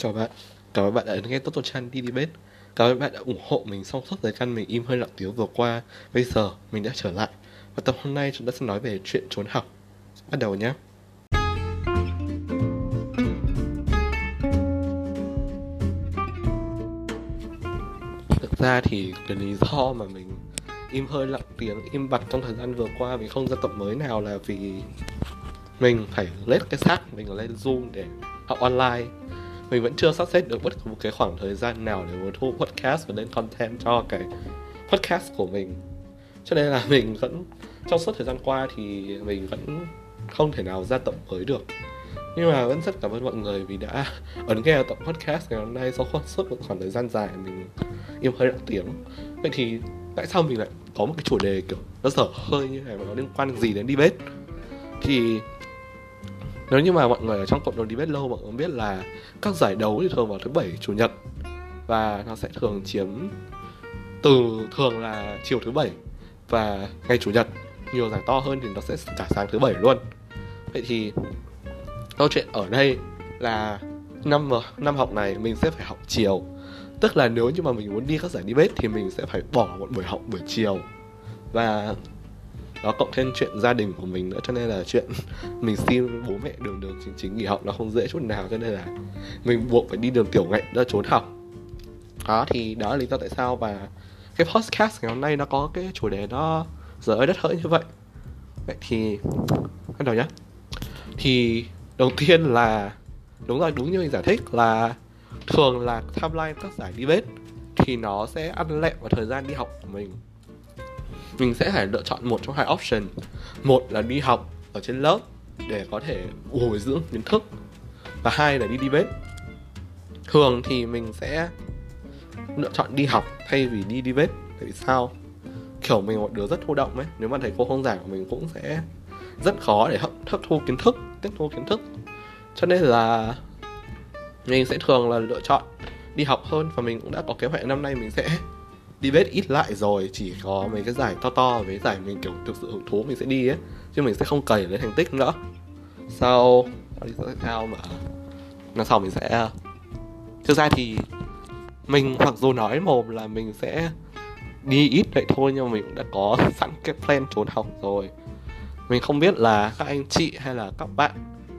Chào bạn, cảm ơn bạn đã nghe Toto Chan đi debate Cảm ơn bạn đã ủng hộ mình trong suốt thời gian mình im hơi lặng tiếng vừa qua. Bây giờ mình đã trở lại. Và tập hôm nay chúng ta sẽ nói về chuyện trốn học. Bắt đầu nhé Thực ra thì cái lý do mà mình im hơi lặng tiếng, im bặt trong thời gian vừa qua Mình không ra tập mới nào là vì mình phải lết cái xác mình lên Zoom để học online mình vẫn chưa sắp xếp được bất cứ một cái khoảng thời gian nào để thu podcast và lên content cho cái podcast của mình. Cho nên là mình vẫn, trong suốt thời gian qua thì mình vẫn không thể nào ra tập mới được. Nhưng mà vẫn rất cảm ơn mọi người vì đã ấn nghe tập podcast ngày hôm nay. Sau suốt một khoảng thời gian dài mình im hơi lặng tiếng. Vậy thì tại sao mình lại có một cái chủ đề kiểu nó dở hơi như này mà nó liên quan gì đến đi bếp? thì nếu như mà mọi người ở trong cộng đồng đi debate lâu, mọi người biết là các giải đấu thì thường vào thứ bảy, chủ nhật. Và nó sẽ thường chiếm từ, thường là chiều thứ bảy và ngày chủ nhật. Nhiều giải to hơn thì nó sẽ cả sáng thứ bảy luôn. Vậy thì câu chuyện ở đây là năm năm học này mình sẽ phải học chiều. Tức là nếu như mà mình muốn đi các giải debate thì mình sẽ phải bỏ một buổi học buổi chiều. Và nó cộng thêm chuyện gia đình của mình nữa, cho nên là chuyện mình xin bố mẹ đường đường chính chính nghỉ học nó không dễ chút nào, cho nên là mình buộc phải đi đường tiểu ngạch ra trốn học. Đó, thì đó là lý do tại sao và cái podcast ngày hôm nay nó có cái chủ đề nó dở đất hỡi như vậy. Vậy thì, bắt đầu nhá. thì đầu tiên là, đúng rồi, đúng như mình giải thích là thường là timeline các giải đi debate thì nó sẽ ăn lẹ vào thời gian đi học của mình mình sẽ phải lựa chọn một trong hai option. Một là đi học ở trên lớp để có thể bồi dưỡng kiến thức và hai là đi debate. Thường thì mình sẽ lựa chọn đi học thay vì đi debate. Tại vì sao? Kiểu mình một đứa rất thụ động ấy. Nếu mà thầy cô không giảng mình cũng sẽ rất khó để hấp, hấp thu kiến thức tiếp thu kiến thức. Cho nên là mình sẽ thường là lựa chọn đi học hơn và mình cũng đã có kế hoạch năm nay mình sẽ debate ít lại rồi chỉ có mấy cái giải to to mấy giải mình kiểu thực sự hứng thú mình sẽ đi ấy chứ mình sẽ không cày lấy thành tích nữa. Sau đi tiếp theo mà năm sau mình sẽ thực ra thì mình mặc dù nói mồm là mình sẽ đi ít vậy thôi nhưng mà mình cũng đã có sẵn cái plan trốn học rồi. Mình không biết là các anh chị hay là các bạn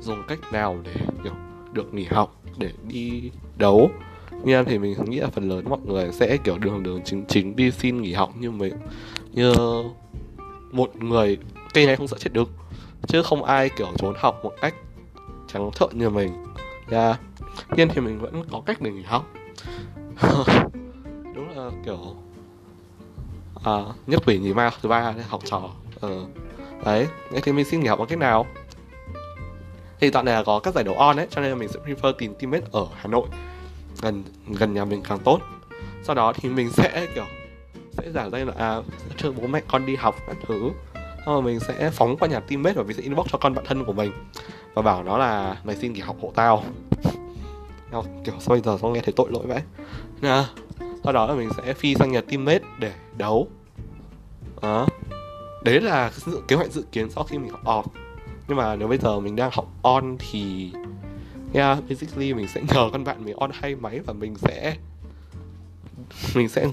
dùng cách nào để kiểu được nghỉ học để đi đấu như thì mình nghĩ là phần lớn mọi người sẽ kiểu đường đường chính chính đi xin nghỉ học như mình như một người cây này không sợ chết đứng chứ không ai kiểu trốn học một cách trắng trợn như mình. Dạ. Yeah. nhiên thì mình vẫn có cách để nghỉ học. Đúng là kiểu à, nhất quỷ nhì ma thứ ba học trò. Ờ. đấy thế thì mình xin nghỉ học bằng cách nào? Thì dạo này là có các giải đấu on ấy cho nên là mình sẽ prefer tìm teammate ở hà nội gần gần nhà mình càng tốt. Sau đó thì mình sẽ, kiểu, sẽ giả danh là à thưa bố mẹ con đi học các thứ. Xong rồi mình sẽ phóng qua nhà teammate và mình sẽ inbox cho con bạn thân của mình và bảo nó là, mày xin nghỉ học hộ tao. Kiểu, sao bây giờ sao nghe thấy tội lỗi vậy? Nha. Sau đó là mình sẽ phi sang nhà teammate để đấu. Đó. Đấy là sự, kế hoạch dự kiến sau khi mình học off nhưng mà nếu bây giờ mình đang học on thì yeah, basically mình sẽ nhờ con bạn mình on hay máy và mình sẽ mình sẽ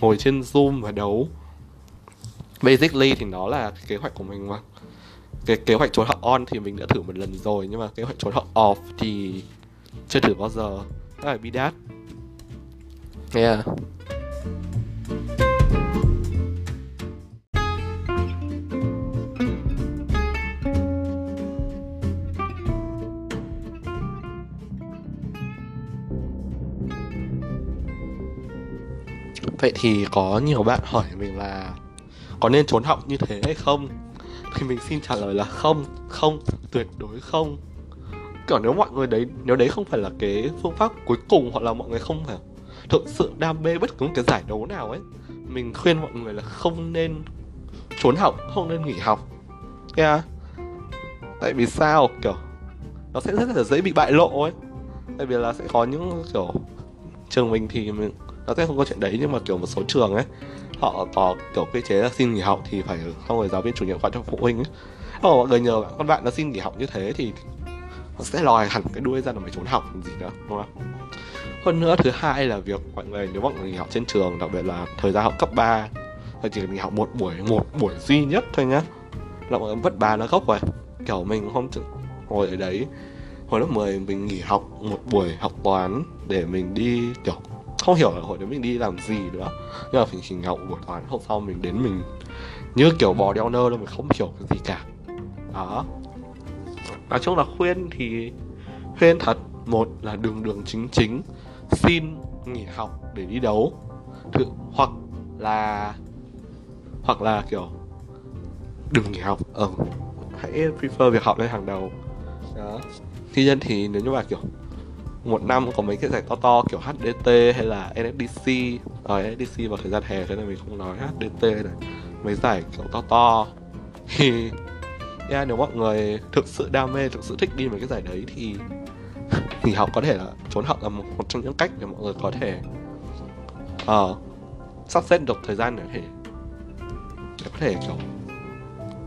ngồi trên zoom và đấu. Basically thì nó là kế hoạch của mình mà. Cái kế hoạch trốn học on thì mình đã thử một lần rồi, nhưng mà kế hoạch trốn học off thì chưa thử bao giờ. Đó là bidat yeah. Vậy thì có nhiều bạn hỏi mình là có nên trốn học như thế hay không? Thì mình xin trả lời là không, không, tuyệt đối không. Kiểu nếu mọi người đấy, nếu đấy không phải là cái phương pháp cuối cùng hoặc là mọi người không phải thực sự đam mê bất cứ một cái giải đấu nào ấy, mình khuyên mọi người là không nên trốn học, không nên nghỉ học. Yeah. Tại vì sao? Kiểu nó sẽ rất là dễ bị bại lộ ấy. Tại vì là sẽ có những kiểu trường mình thì mình nó sẽ không có chuyện đấy nhưng mà kiểu một số trường ấy họ có kiểu quy chế là xin nghỉ học thì phải không rồi giáo viên chủ nhiệm gọi cho phụ huynh ấy. Ồ, mọi người nhờ con bạn nó xin nghỉ học như thế thì nó sẽ lòi hẳn cái đuôi ra là mày trốn học gì nữa đúng không? Hơn nữa thứ hai là việc mọi người nếu mọi người nghỉ học trên trường đặc biệt là thời gian học cấp 3 thì chỉ nghỉ học một buổi một buổi duy nhất thôi nhá. Là mọi người vất bà nó gốc rồi. Kiểu mình không ngồi ở đấy hồi lớp 10 mình nghỉ học một buổi học toán để mình đi kiểu không hiểu là hồi đấy mình đi làm gì nữa. Nhưng mà mình chỉ ngọc buổi toán hôm sau mình đến mình như kiểu bò đeo nơ luôn mình không hiểu cái gì cả. Đó. Nói chung là khuyên thì khuyên thật. Một là đường đường chính chính. Xin nghỉ học để đi đấu. Thử hoặc là hoặc là kiểu đừng nghỉ học. Ừ. hãy prefer việc học lên hàng đầu. Đó. Tuy nhiên thì nếu như mà kiểu một năm có mấy cái giải to to kiểu HDT hay là NSDC ở ờ, NSDC vào thời gian hè thế nên mình không nói HDT này mấy giải kiểu to to. Thì yeah, nếu mọi người thực sự đam mê thực sự thích đi mấy cái giải đấy thì nghỉ học có thể là trốn học là một, một trong những cách để mọi người có thể uh, sắp xếp được thời gian để thể để có thể kiểu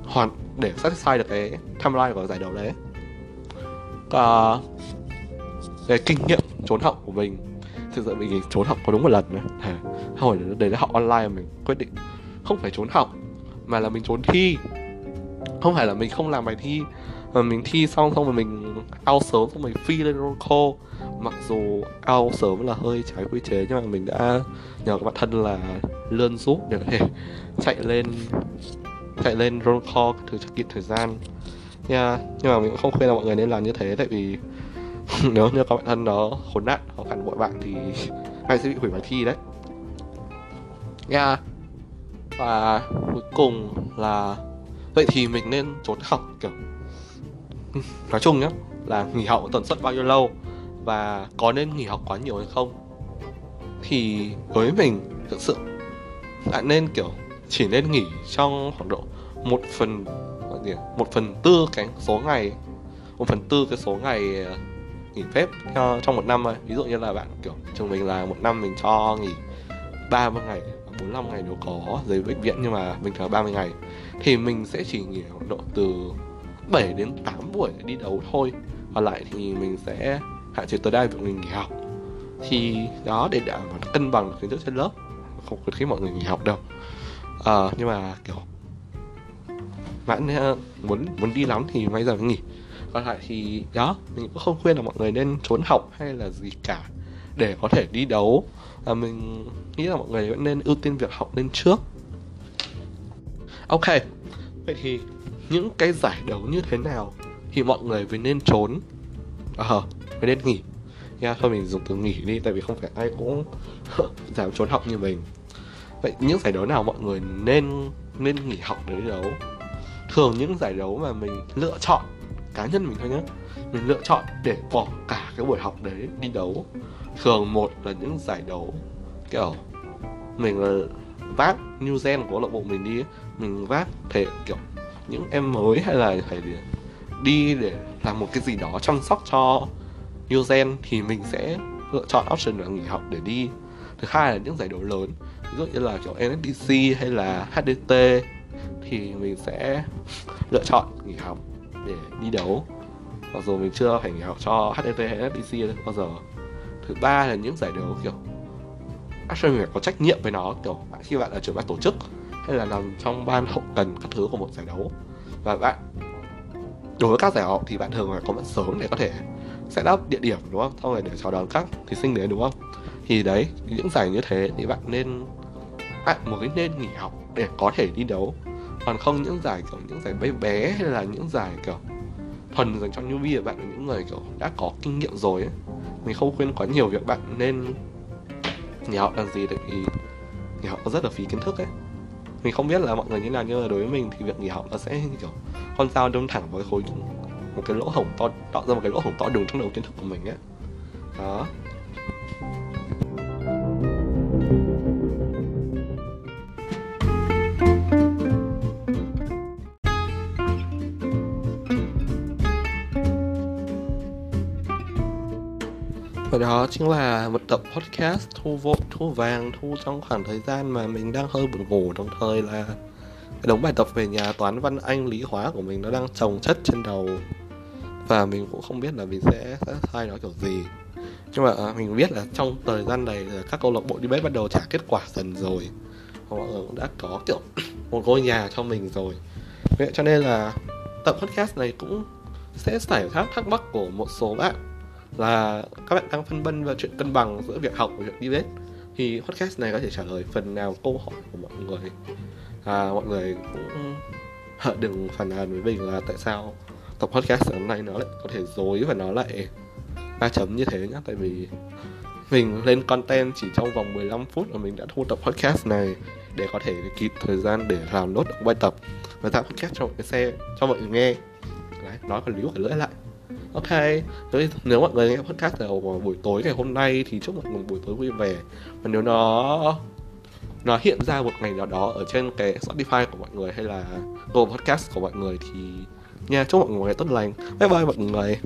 hoàn để satisfy được cái timeline của giải đấu đấy. Uh, về kinh nghiệm trốn học của mình. Thực sự mình trốn học có đúng một lần này à, hồi để học online mình quyết định. Không phải trốn học mà là mình trốn thi. Không phải là mình không làm bài thi mà mình thi xong xong rồi mình ao sớm xong mình phi lên roll call mặc dù ao sớm là hơi trái quy chế nhưng mà mình đã nhờ các bạn thân là lươn giúp để có thể chạy lên chạy lên roll call thử kịp thời gian. Yeah. nhưng mà mình cũng không khuyên là mọi người nên làm như thế tại vì nếu như các bạn thân đó khốn nạn hoặc phản bội bạn thì bạn sẽ bị hủy bài thi đấy yeah. và cuối cùng là, vậy thì mình nên trốn học, kiểu, nói chung nhá, là nghỉ học tần suất bao nhiêu lâu và có nên nghỉ học quá nhiều hay không thì với mình, thực sự, bạn nên, kiểu, chỉ nên nghỉ trong khoảng độ một phần một phần tư cái số ngày, một phần tư cái số ngày ờ, nghỉ phép theo, trong một năm thôi. Ví dụ như là bạn kiểu trường mình là một năm mình cho nghỉ 30 ngày 45 ngày nếu có giấy bệnh viện nhưng mà mình thường 30 ngày thì mình sẽ chỉ nghỉ khoảng độ từ 7 đến 8 buổi đi đấu thôi. Còn lại thì mình sẽ hạn chế tối đa việc mình nghỉ học. Thì đó để đảm bảo cân bằng kiến thức trên lớp. Không khuyến khích mọi người nghỉ học đâu. À, nhưng mà kiểu bạn ờ, muốn muốn đi lắm thì bây giờ mới nghỉ còn lại thì đó. mình cũng không khuyên là mọi người nên trốn học hay là gì cả để có thể đi đấu. Và mình nghĩ là mọi người vẫn nên ưu tiên việc học lên trước. Ok vậy thì những cái giải đấu như thế nào thì mọi người mới nên trốn? Ờ à, mới nên nghỉ. Nha thôi mình dùng từ nghỉ đi tại vì không phải ai cũng dám trốn học như mình. Vậy những giải đấu nào mọi người nên nên nghỉ học để đấu? Thường những giải đấu mà mình lựa chọn cá nhân mình thôi nhé mình lựa chọn để bỏ cả cái buổi học đấy đi đấu. Thường một là những giải đấu, kiểu, mình là vác new gen của câu lạc bộ mình đi, mình vác thể, kiểu, những em mới hay là phải đi để làm một cái gì đó chăm sóc cho new gen thì mình sẽ lựa chọn option là nghỉ học để đi. Thứ hai là những giải đấu lớn, ví dụ như là kiểu NSDC hay là HDT thì mình sẽ lựa chọn nghỉ học để đi đấu. Mặc dù mình chưa phải nghỉ học cho HNT hay FDC bao giờ. Thứ ba là những giải đấu kiểu actually mình phải có trách nhiệm với nó, kiểu khi bạn là trưởng ban tổ chức, hay là nằm trong ban hậu cần các thứ của một giải đấu. Và bạn đối với các giải họ thì bạn thường phải có mặt sớm để có thể set up địa điểm, đúng không? Xong rồi để chào đón các thí sinh đến, đúng không? Thì đấy, những giải như thế thì bạn nên bạn mới nên nghỉ học để có thể đi đấu còn không những giải, kiểu, những giải bé bé hay là những giải, kiểu, thuần dành cho newbie bạn là những người, kiểu, đã có kinh nghiệm rồi ấy. mình không khuyên quá nhiều việc bạn nên nghỉ học làm gì tại vì nghỉ học có rất là phí kiến thức ấy. Mình không biết là mọi người như nào nhưng mà đối với mình thì việc nghỉ học nó sẽ, kiểu con dao đâm thẳng vào khối, một cái lỗ hổng to, tạo ra một cái lỗ hổng to đường trong đầu kiến thức của mình ấy. Đó. Và đó chính là một tập podcast thu vô thu vàng, thu trong khoảng thời gian mà mình đang hơi buồn ngủ Đồng thời là cái đống bài tập về nhà toán văn anh lý hóa của mình nó đang trồng chất trên đầu. Và mình cũng không biết là mình sẽ, sai nó kiểu gì. Nhưng mà à, mình biết là trong thời gian này là các câu lạc bộ đi bếp bắt đầu trả kết quả dần rồi. Mọi người cũng đã có kiểu một ngôi nhà cho mình rồi. Vậy cho nên là tập podcast này cũng sẽ giải đáp thắc mắc của một số bạn là các bạn đang phân vân về chuyện cân bằng giữa việc học và việc đến thì podcast này có thể trả lời phần nào câu hỏi của mọi người. À, mọi người cũng đừng phản nàn với mình là tại sao tập podcast hôm nay nó lại có thể dối và nó lại ba chấm như thế nhá. Tại vì mình lên content chỉ trong vòng 15 phút và mình đã thu tập podcast này để có thể kịp thời gian để làm nốt được bài tập và tạo podcast cho mọi người xe cho mọi người nghe. Đấy nói còn líu cả lưỡi lại ok. Nếu mọi người nghe podcast vào ờ, buổi tối ngày hôm nay thì chúc mọi người buổi tối vui vẻ. Và nếu nó nó hiện ra một ngày nào đó ở trên cái Spotify của mọi người hay là Google Podcast của mọi người thì nha, chúc mọi người tốt lành. Bye bye mọi người.